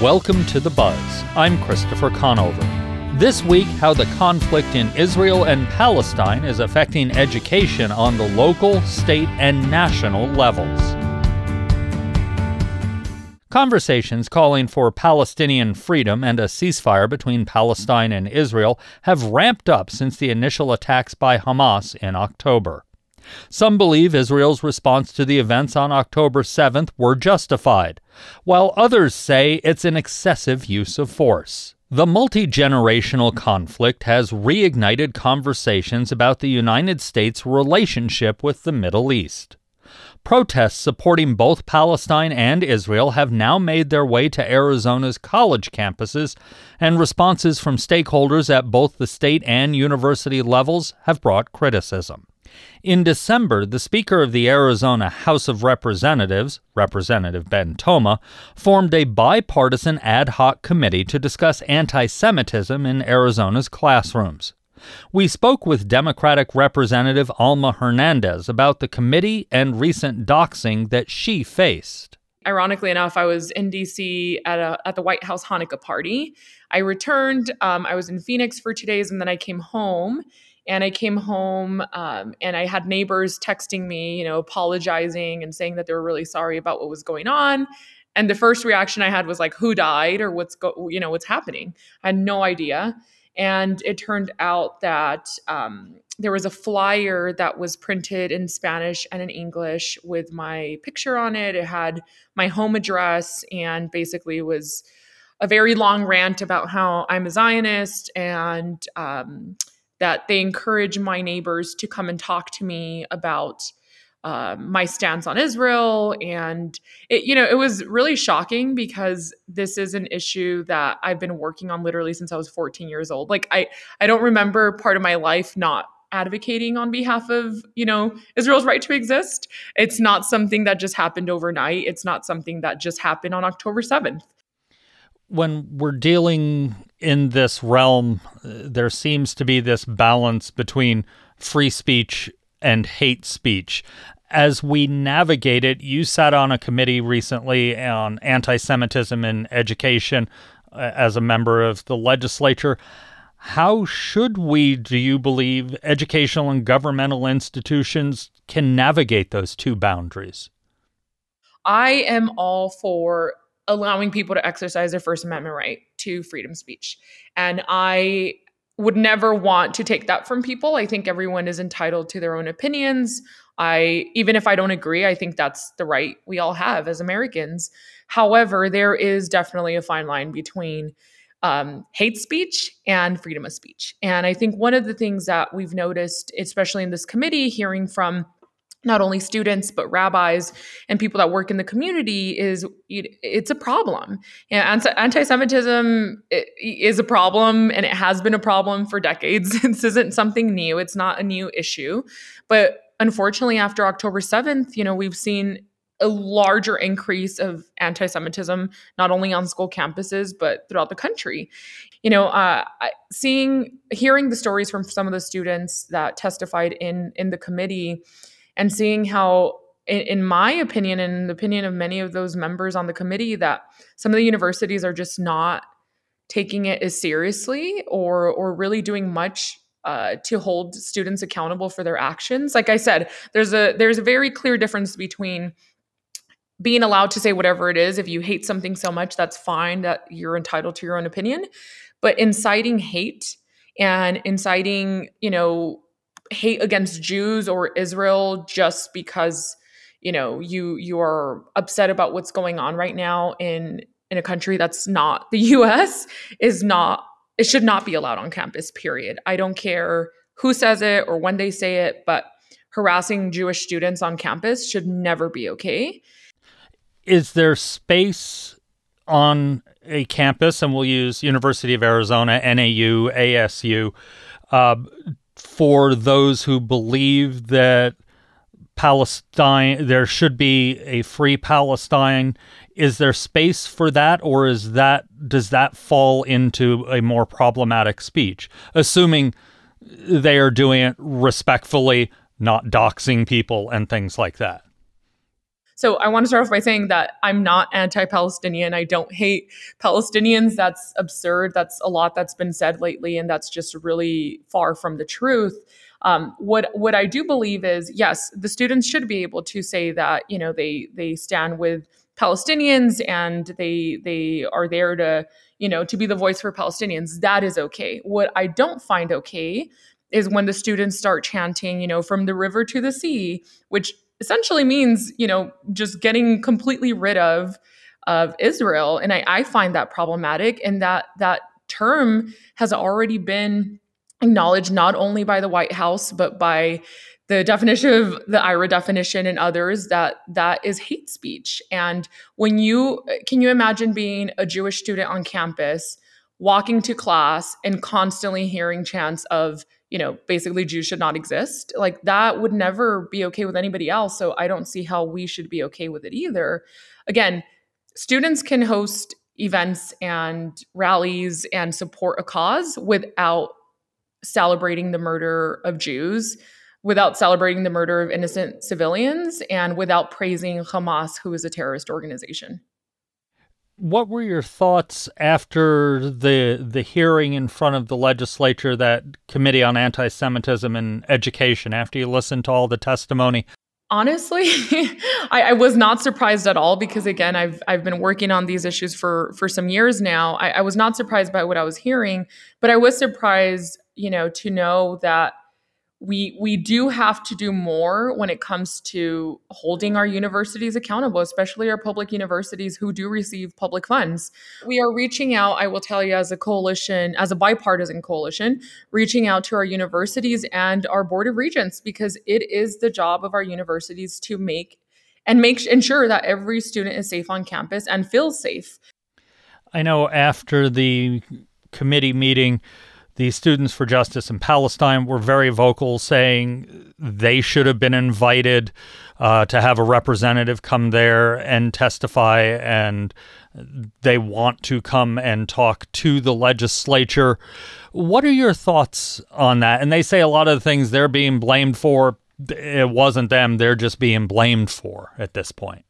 Welcome to The Buzz. I'm Christopher Conover. This week, how the conflict in Israel and Palestine is affecting education on the local, state, and national levels. Conversations calling for Palestinian freedom and a ceasefire between Palestine and Israel have ramped up since the initial attacks by Hamas in October. Some believe Israel's response to the events on October 7th were justified, while others say it's an excessive use of force. The multi generational conflict has reignited conversations about the United States' relationship with the Middle East. Protests supporting both Palestine and Israel have now made their way to Arizona's college campuses, and responses from stakeholders at both the state and university levels have brought criticism. In December, the Speaker of the Arizona House of Representatives, Representative Ben Toma, formed a bipartisan ad hoc committee to discuss anti Semitism in Arizona's classrooms. We spoke with Democratic Representative Alma Hernandez about the committee and recent doxing that she faced. Ironically enough, I was in DC at a at the White House Hanukkah party. I returned. Um, I was in Phoenix for two days, and then I came home and I came home um, and I had neighbors texting me, you know, apologizing and saying that they were really sorry about what was going on. And the first reaction I had was like, "Who died?" or "What's go?" You know, what's happening? I had no idea. And it turned out that um, there was a flyer that was printed in Spanish and in English with my picture on it. It had my home address and basically was a very long rant about how I'm a Zionist and um, that they encourage my neighbors to come and talk to me about uh, my stance on Israel. And it, you know, it was really shocking because this is an issue that I've been working on literally since I was 14 years old. Like I, I don't remember part of my life not advocating on behalf of you know israel's right to exist it's not something that just happened overnight it's not something that just happened on october 7th when we're dealing in this realm, there seems to be this balance between free speech and hate speech. As we navigate it, you sat on a committee recently on anti Semitism in education uh, as a member of the legislature. How should we, do you believe, educational and governmental institutions can navigate those two boundaries? I am all for allowing people to exercise their First Amendment right to freedom of speech. And I would never want to take that from people. I think everyone is entitled to their own opinions. I even if I don't agree, I think that's the right we all have as Americans. However, there is definitely a fine line between um, hate speech and freedom of speech. And I think one of the things that we've noticed, especially in this committee, hearing from not only students but rabbis and people that work in the community is it's a problem. And anti-semitism is a problem and it has been a problem for decades. This isn't something new. It's not a new issue. But unfortunately after october 7th you know we've seen a larger increase of anti-semitism not only on school campuses but throughout the country. You know uh, seeing hearing the stories from some of the students that testified in in the committee and seeing how in, my opinion and the opinion of many of those members on the committee that some of the universities are just not taking it as seriously or or really doing much uh, to hold students accountable for their actions. Like I said, there's a there's a very clear difference between being allowed to say whatever it is. If you hate something so much, that's fine. That you're entitled to your own opinion. But inciting hate and inciting, you know, hate against Jews or Israel just because you know you you are upset about what's going on right now in in a country that's not the US is not it should not be allowed on campus period. I don't care who says it or when they say it but harassing Jewish students on campus should never be okay. Is there space on a campus and we'll use University of Arizona, NAU, ASU uh, for those who believe that Palestine, there should be a free Palestine. Is there space for that, or is that does that fall into a more problematic speech? Assuming they are doing it respectfully, not doxing people and things like that. So I want to start off by saying that I'm not anti Palestinian. I don't hate Palestinians. That's absurd. That's a lot that's been said lately, and that's just really far from the truth. Um, what what I do believe is yes, the students should be able to say that you know they they stand with Palestinians and they they are there to you know to be the voice for Palestinians. That is okay. What I don't find okay is when the students start chanting, you know, from the river to the sea, which essentially means you know just getting completely rid of of Israel, and I, I find that problematic, and that that term has already been acknowledged not only by the White House but by the definition of the IHRA definition and others that that is hate speech. And when you can you imagine being a Jewish student on campus, walking to class and constantly hearing chants of you know basically Jews should not exist. Like that would never be okay with anybody else. So i don't see how we should be okay with it either. Again students can host events and rallies and support a cause without celebrating the murder of Jews, without celebrating the murder of innocent civilians, and without praising Hamas, who is a terrorist organization. What were your thoughts after the the hearing in front of the legislature, that Committee on Anti-Semitism and Education? After you listened to all the testimony, honestly I, I, was not surprised at all because again i've i've been working on these issues for for some years now I, I was not surprised by what i was hearing but i was surprised you know, to know that we we do have to do more when it comes to holding our universities accountable especially our public universities who do receive public funds. We are reaching out i will tell you as a coalition as a bipartisan coalition reaching out to our universities and our board of regents because it is the job of our universities to make and make ensure that every student is safe on campus and feels safe. I know after the committee meeting the Students for Justice in Palestine were very vocal, saying they should have been invited uh, to have a representative come there and testify, and they want to come and talk to the legislature. What are your thoughts on that? And they say a lot of the things they're being blamed for, it wasn't them, they're just being blamed for at this point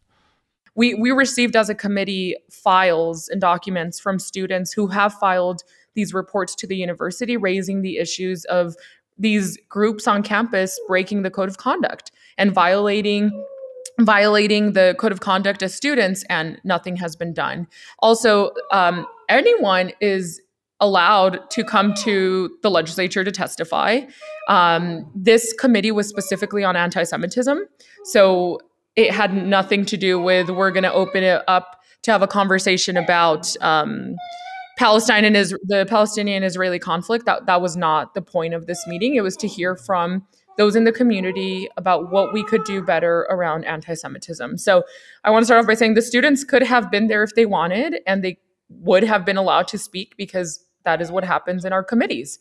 we we received as a committee files and documents from students who have filed these reports to the university raising the issues of these groups on campus breaking the code of conduct and violating violating the code of conduct as students and nothing has been done. Also um, anyone is allowed to come to the legislature to testify. Um, this committee was specifically on anti-semitism so it had nothing to do with we're going to open it up to have a conversation about um, Palestine and Is- the Palestinian Israeli conflict. That that was not the point of this meeting. It was to hear from those in the community about what we could do better around anti-Semitism. So I want to start off by saying the students could have been there if they wanted, and they would have been allowed to speak because that is what happens in our committees.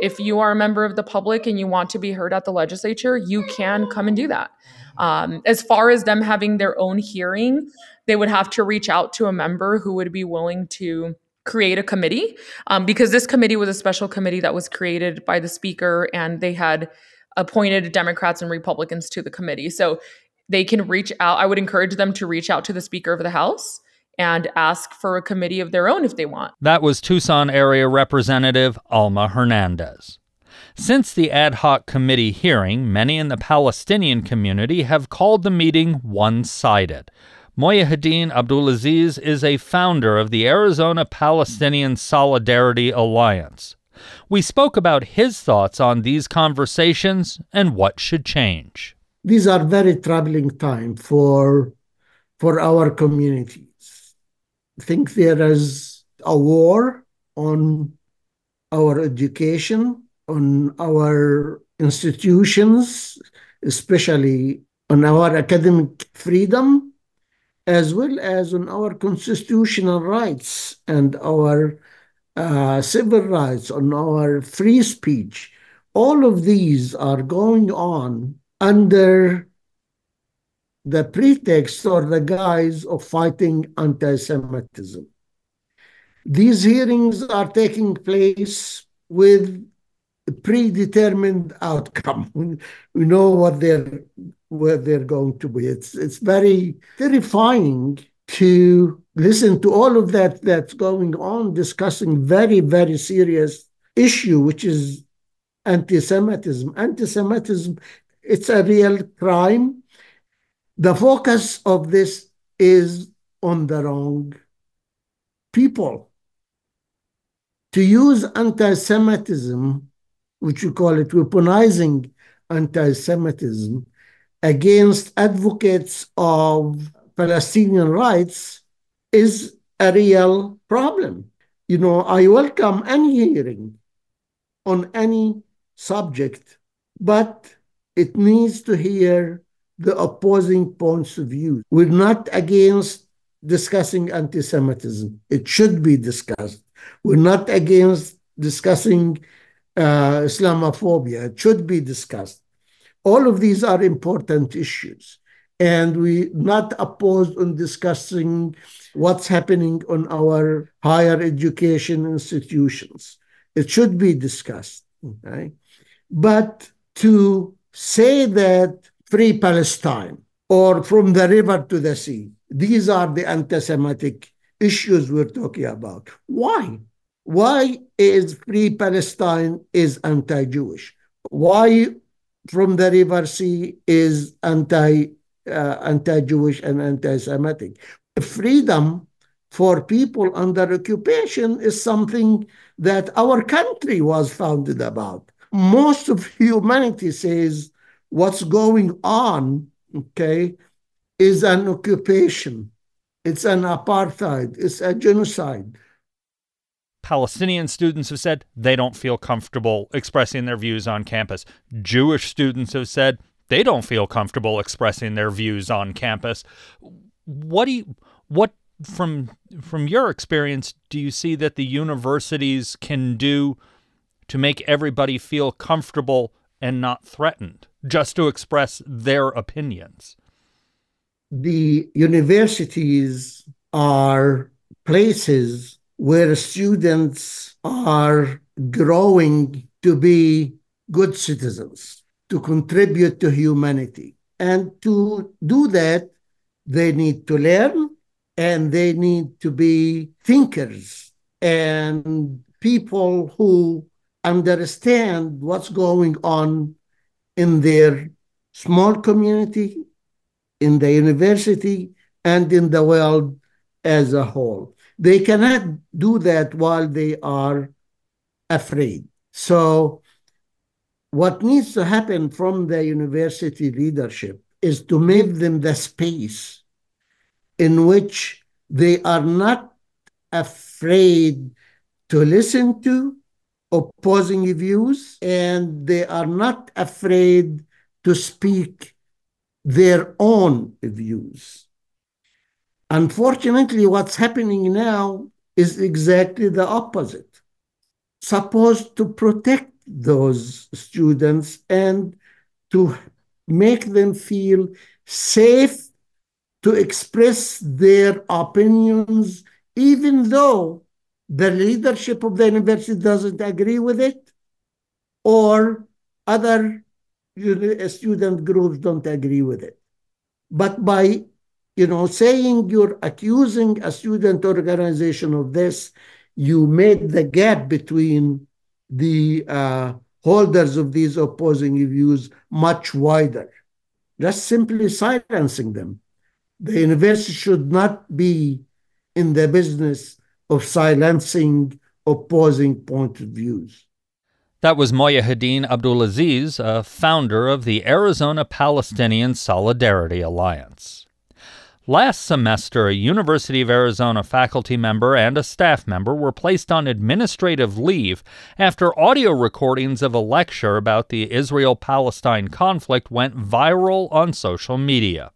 If you are a member of the public and you want to be heard at the legislature, you can come and do that. Um, as far as them having their own hearing, they would have to reach out to a member who would be willing to create a committee um, because this committee was a special committee that was created by the speaker and they had appointed Democrats and Republicans to the committee. So they can reach out. I would encourage them to reach out to the Speaker of the House and ask for a committee of their own if they want. That was Tucson area Representative Alma Hernandez. Since the ad hoc committee hearing, many in the Palestinian community have called the meeting one sided. Mohyeddin Abdulaziz is a founder of the Arizona Palestinian Solidarity Alliance. We spoke about his thoughts on these conversations and what should change. These are very troubling times for, for our communities. I think there is a war on our education, on our institutions, especially on our academic freedom as well as on our constitutional rights and our uh, civil rights, on our free speech. All of these are going on under the pretext or the guise of fighting anti Semitism. These hearings are taking place with a predetermined outcome. we know what they're where they're going to be. It's it's very terrifying to listen to all of that that's going on, discussing very, very serious issue, which is anti-Semitism. Anti-Semitism, it's a real crime. The focus of this is on the wrong people. To use anti-Semitism, which we call it weaponizing anti-Semitism, against advocates of Palestinian rights is a real problem. You know, I welcome any hearing on any subject, but it needs to hear the opposing points of view. We're not against discussing anti Semitism, it should be discussed. We're not against discussing uh, Islamophobia, it should be discussed. All of these are important issues. And we're not opposed on discussing what's happening on our higher education institutions. It should be discussed. Okay? But to say that free Palestine or from the river to the sea, these are the anti Semitic issues we're talking about. Why? Why is free Palestine is anti-Jewish? Why from the river sea is anti uh, anti-Jewish and anti-Semitic? Freedom for people under occupation is something that our country was founded about. Most of humanity says what's going on, okay, is an occupation. It's an apartheid. It's a genocide. Palestinian students have said they don't feel comfortable expressing their views on campus. Jewish students have said they don't feel comfortable expressing their views on campus. What do you, what from from your experience do you see that the universities can do to make everybody feel comfortable and not threatened just to express their opinions? The universities are places where students are growing to be good citizens, to contribute to humanity. And to do that, they need to learn and they need to be thinkers and people who understand what's going on in their small community, in the university, and in the world as a whole. They cannot do that while they are afraid. So, what needs to happen from the university leadership is to give them the space in which they are not afraid to listen to opposing views and they are not afraid to speak their own views. Unfortunately, what's happening now is exactly the opposite. Supposed to protect those students and to make them feel safe to express their opinions, even though the leadership of the university doesn't agree with it or other student groups don't agree with it. But by you know, saying you're accusing a student organization of this, you made the gap between the uh, holders of these opposing views much wider. Just simply silencing them. The university should not be in the business of silencing opposing point of views. That was Mohyeddin Abdulaziz, a founder of the Arizona Palestinian Solidarity Alliance. Last semester, a University of Arizona faculty member and a staff member were placed on administrative leave after audio recordings of a lecture about the Israel Palestine conflict went viral on social media.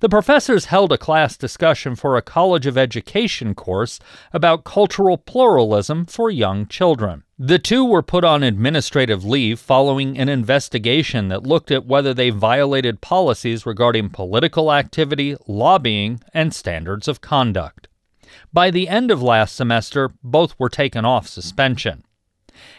The professors held a class discussion for a College of Education course about cultural pluralism for young children. The two were put on administrative leave following an investigation that looked at whether they violated policies regarding political activity, lobbying, and standards of conduct. By the end of last semester, both were taken off suspension.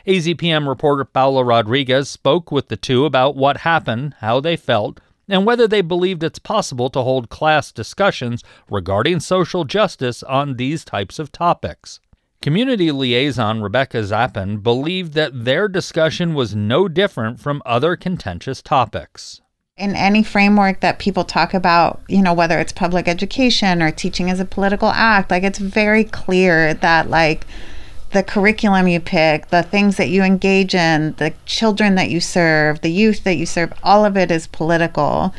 AZPM reporter Paula Rodriguez spoke with the two about what happened, how they felt, and whether they believed it's possible to hold class discussions regarding social justice on these types of topics. Community liaison Rebecca Zapien believed that their discussion was no different from other contentious topics in any framework that people talk about, you know, whether it's public education or teaching as a political act, like it's very clear that like the curriculum you pick, the things that you engage in, the children that you serve, the youth that you serve, all of it is political.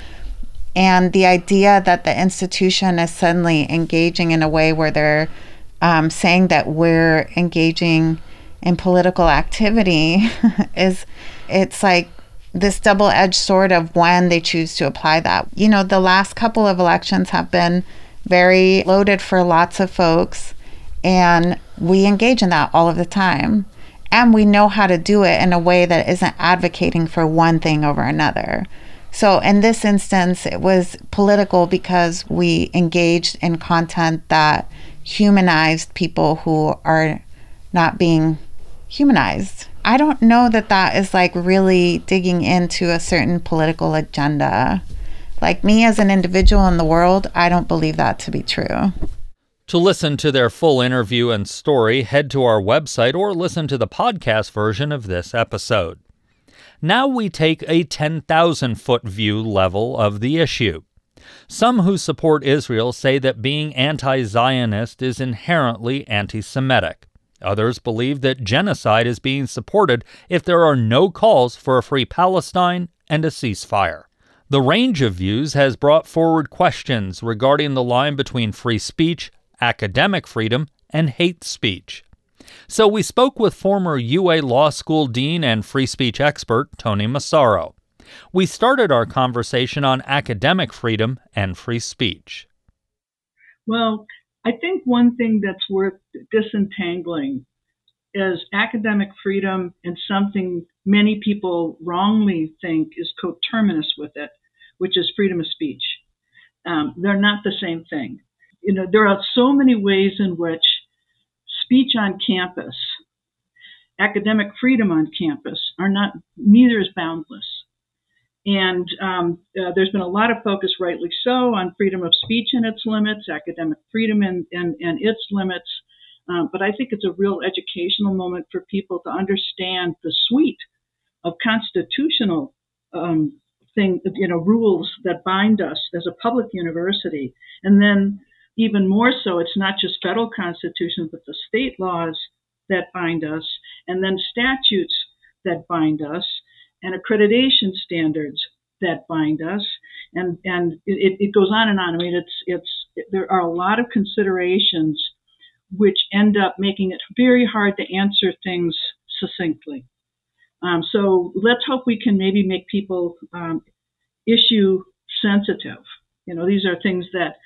And the idea that the institution is suddenly engaging in a way where they're um, saying that we're engaging in political activity is, it's like this double edged sword of when they choose to apply that. You know, the last couple of elections have been very loaded for lots of folks, and we engage in that all of the time. And we know how to do it in a way that isn't advocating for one thing over another. So, in this instance, it was political because we engaged in content that humanized people who are not being humanized. I don't know that that is like really digging into a certain political agenda. Like me as an individual in the world, I don't believe that to be true. To listen to their full interview and story, head to our website or listen to the podcast version of this episode. Now we take a 10,000 foot view level of the issue. Some who support Israel say that being anti Zionist is inherently anti Semitic. Others believe that genocide is being supported if there are no calls for a free Palestine and a ceasefire. The range of views has brought forward questions regarding the line between free speech, academic freedom, and hate speech. So we spoke with former UA Law School Dean and free speech expert Toni Massaro. We started our conversation on academic freedom and free speech. Well, I think one thing that's worth disentangling is academic freedom and something many people wrongly think is coterminous with it, which is freedom of speech. Um, they're not the same thing. You know, there are so many ways in which speech on campus, academic freedom on campus, are not neither is boundless. And um, uh, there's been a lot of focus, rightly so, on freedom of speech and its limits, academic freedom and, and, and its limits. Um, but I think it's a real educational moment for people to understand the suite of constitutional um, thing, you know, rules that bind us as a public university. And then even more so, it's not just federal constitution, but the state laws that bind us, and then statutes that bind us and accreditation standards that bind us, and and it, it goes on and on. I mean, it's it's it, there are a lot of considerations which end up making it very hard to answer things succinctly. Um, so let's hope we can maybe make people um, issue sensitive. You know, these are things that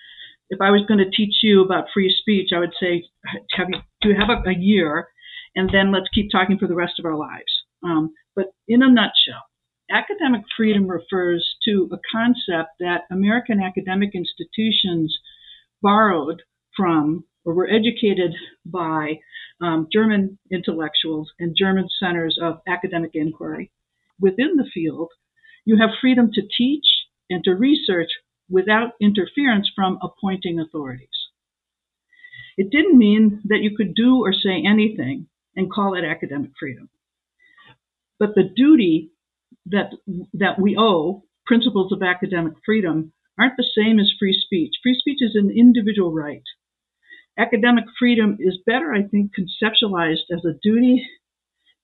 if I was going to teach you about free speech, I would say, have you, do you have a, a year, and then let's keep talking for the rest of our lives. Um, but in a nutshell, academic freedom refers to a concept that American academic institutions borrowed from or were educated by um, German intellectuals and German centers of academic inquiry. Within the field, you have freedom to teach and to research without interference from appointing authorities. It didn't mean that you could do or say anything and call it academic freedom. But the duty that that we owe, principles of academic freedom, aren't the same as free speech. Free speech is an individual right. Academic freedom is better, I think, conceptualized as a duty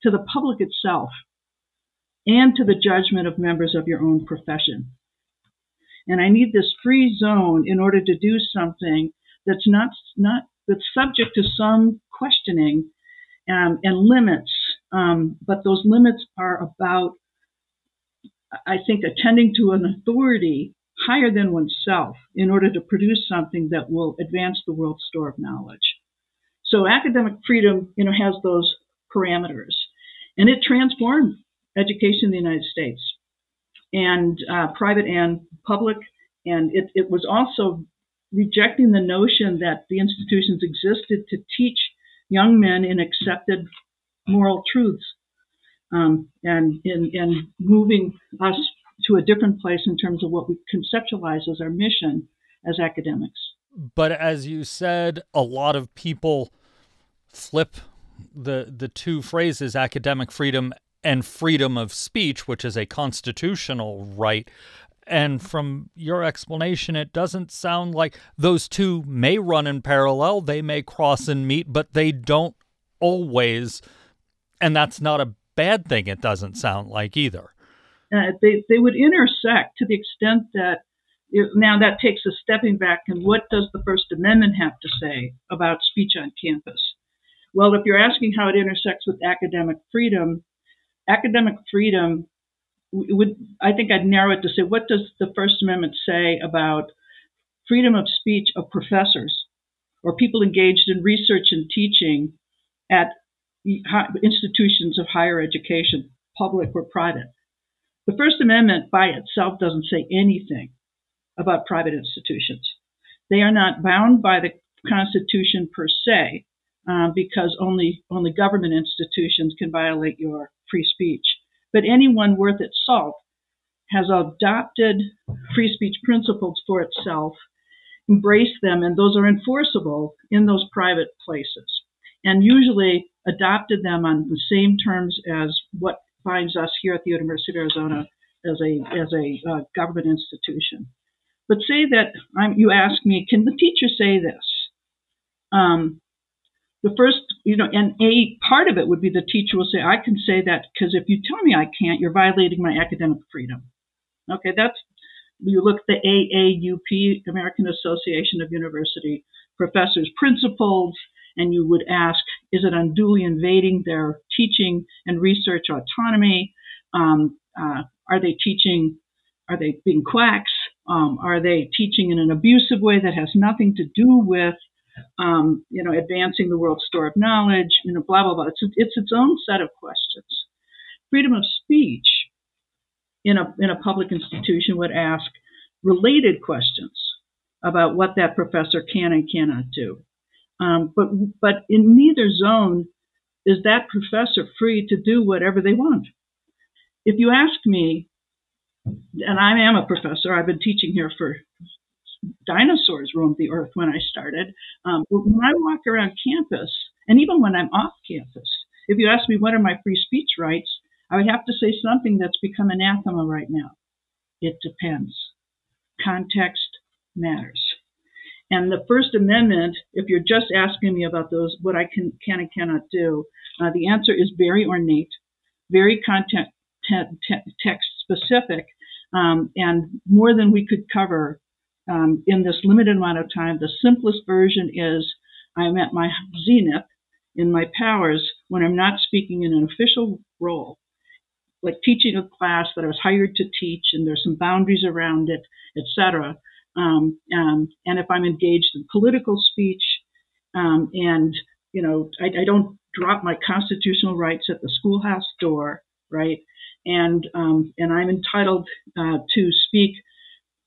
to the public itself and to the judgment of members of your own profession. And I need this free zone in order to do something that's not not that's subject to some questioning um, and limits. Um, but those limits are about, I think, attending to an authority higher than oneself in order to produce something that will advance the world's store of knowledge. So academic freedom, you know, has those parameters, and it transformed education in the United States, and uh, private and public, and it, it was also rejecting the notion that the institutions existed to teach young men in accepted moral truths um, and in, in moving us to a different place in terms of what we conceptualize as our mission as academics. But as you said, a lot of people flip the the two phrases academic freedom and freedom of speech, which is a constitutional right. And from your explanation, it doesn't sound like those two may run in parallel. They may cross and meet, but they don't always. And that's not a bad thing, it doesn't sound like either. Uh, they, they would intersect to the extent that it, now that takes a stepping back and what does the First Amendment have to say about speech on campus? Well, if you're asking how it intersects with academic freedom, academic freedom would I think I'd narrow it to say what does the First Amendment say about freedom of speech of professors or people engaged in research and teaching at institutions of higher education, public or private. The First Amendment by itself doesn't say anything about private institutions. They are not bound by the Constitution per se, uh, because only only government institutions can violate your free speech. But anyone worth its salt has adopted free speech principles for itself, embraced them, and those are enforceable in those private places, and usually adopted them on the same terms as what binds us here at the University of Arizona as a as a uh, government institution. But say that I'm, you ask me, can the teacher say this? Um, the first, you know, and a part of it would be the teacher will say, I can say that because if you tell me I can't, you're violating my academic freedom. Okay, that's you look at the AAUP, American Association of University Professors Principles, and you would ask, is it unduly invading their teaching and research autonomy? Um, uh, are they teaching? Are they being quacks? Um, are they teaching in an abusive way that has nothing to do with, um, you know, advancing the world's store of knowledge? You know, blah blah blah. It's it's its own set of questions. Freedom of speech in a in a public institution would ask related questions about what that professor can and cannot do. Um, but but in neither zone is that professor free to do whatever they want. If you ask me, and I am a professor. I've been teaching here for dinosaurs roamed the earth when I started. Um, when I walk around campus, and even when I'm off campus, if you ask me what are my free speech rights, I would have to say something that's become anathema right now. It depends. Context matters. And the First Amendment, if you're just asking me about those, what I can, can and cannot do, uh, the answer is very ornate, very content te- te- text specific, um, and more than we could cover um, in this limited amount of time. The simplest version is I'm at my zenith in my powers when I'm not speaking in an official role, like teaching a class that I was hired to teach, and there's some boundaries around it, etc. Um, um, and if I'm engaged in political speech, um, and you know, I, I, don't drop my constitutional rights at the schoolhouse door, right? and um, and I'm entitled uh, to speak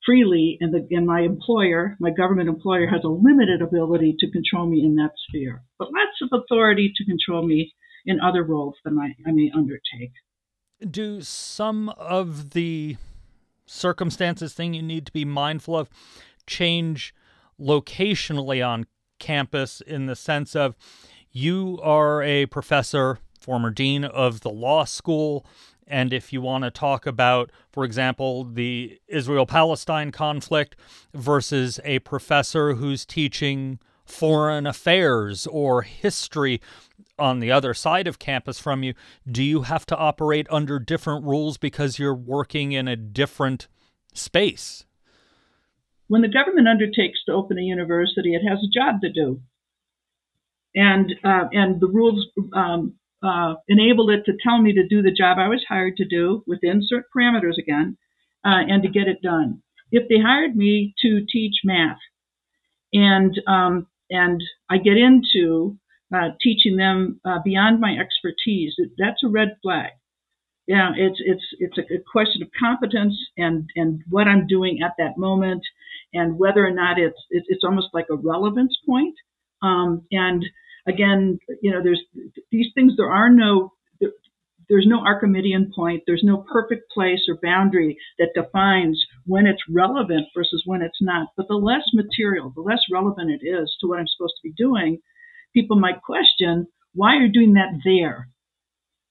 freely, and, the, and my employer, my government employer, has a limited ability to control me in that sphere, but lots of authority to control me in other roles that I, I may undertake. Do some of the circumstances thing you need to be mindful of change locationally on campus in the sense of you are a professor, former dean of the law school and if you want to talk about, for example, the Israel Palestine conflict versus a professor who's teaching foreign affairs or history on the other side of campus from you, do you have to operate under different rules because you're working in a different space? When the government undertakes to open a university, it has a job to do, and uh, and the rules um, uh, enabled it to tell me to do the job I was hired to do within certain parameters again, uh, and to get it done. If they hired me to teach math, and um, and I get into uh, teaching them uh, beyond my expertise, that's a red flag. Yeah, it's it's it's a, question of competence and and what I'm doing at that moment, and whether or not it's it's, it's almost like a relevance point. Um, and again, you know, there's these things. There are no there's no Archimedean point. There's no perfect place or boundary that defines when it's relevant versus when it's not. But the less material, the less relevant it is to what I'm supposed to be doing, people might question why you're doing that there,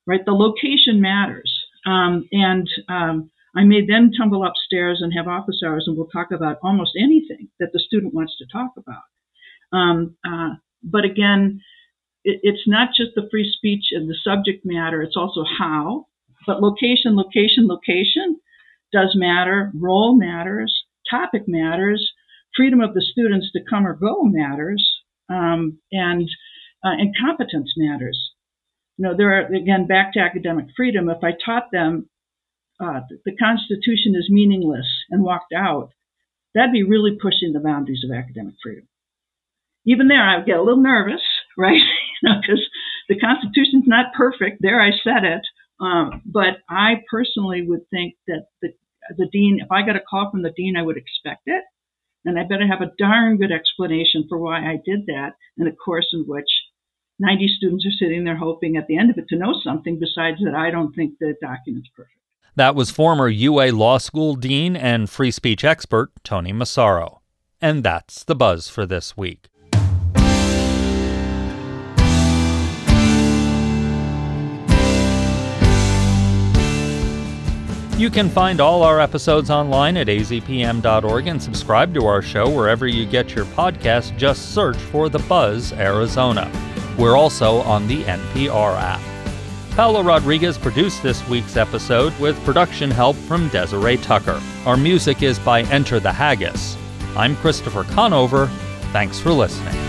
right? The location matters. Um, and um, I may then tumble upstairs and have office hours, and we'll talk about almost anything that the student wants to talk about. Um, uh, but again, it, it's not just the free speech and the subject matter, it's also how. But location, location, location does matter. Role matters. Topic matters. Freedom of the students to come or go matters. Um, and, uh, and competence matters. You know, there are, again, back to academic freedom. If I taught them uh, the Constitution is meaningless and walked out, that'd be really pushing the boundaries of academic freedom. Even there, I would get a little nervous, right? because the Constitution's not perfect. There, I said it. Um, but I personally would think that the the dean, if I got a call from the dean, I would expect it, and I better have a darn good explanation for why I did that in a course in which 90 students are sitting there hoping at the end of it to know something besides that I don't think the document's perfect. That was former UA Law School Dean and free speech expert Toni Massaro. And that's the buzz for this week. You can find all our episodes online at azpm.org and subscribe to our show wherever you get your podcast. Just search for The Buzz Arizona. We're also on the NPR app. Paula Rodriguez produced this week's episode with production help from Desiree Tucker. Our music is by Enter the Haggis. I'm Christopher Conover. Thanks for listening.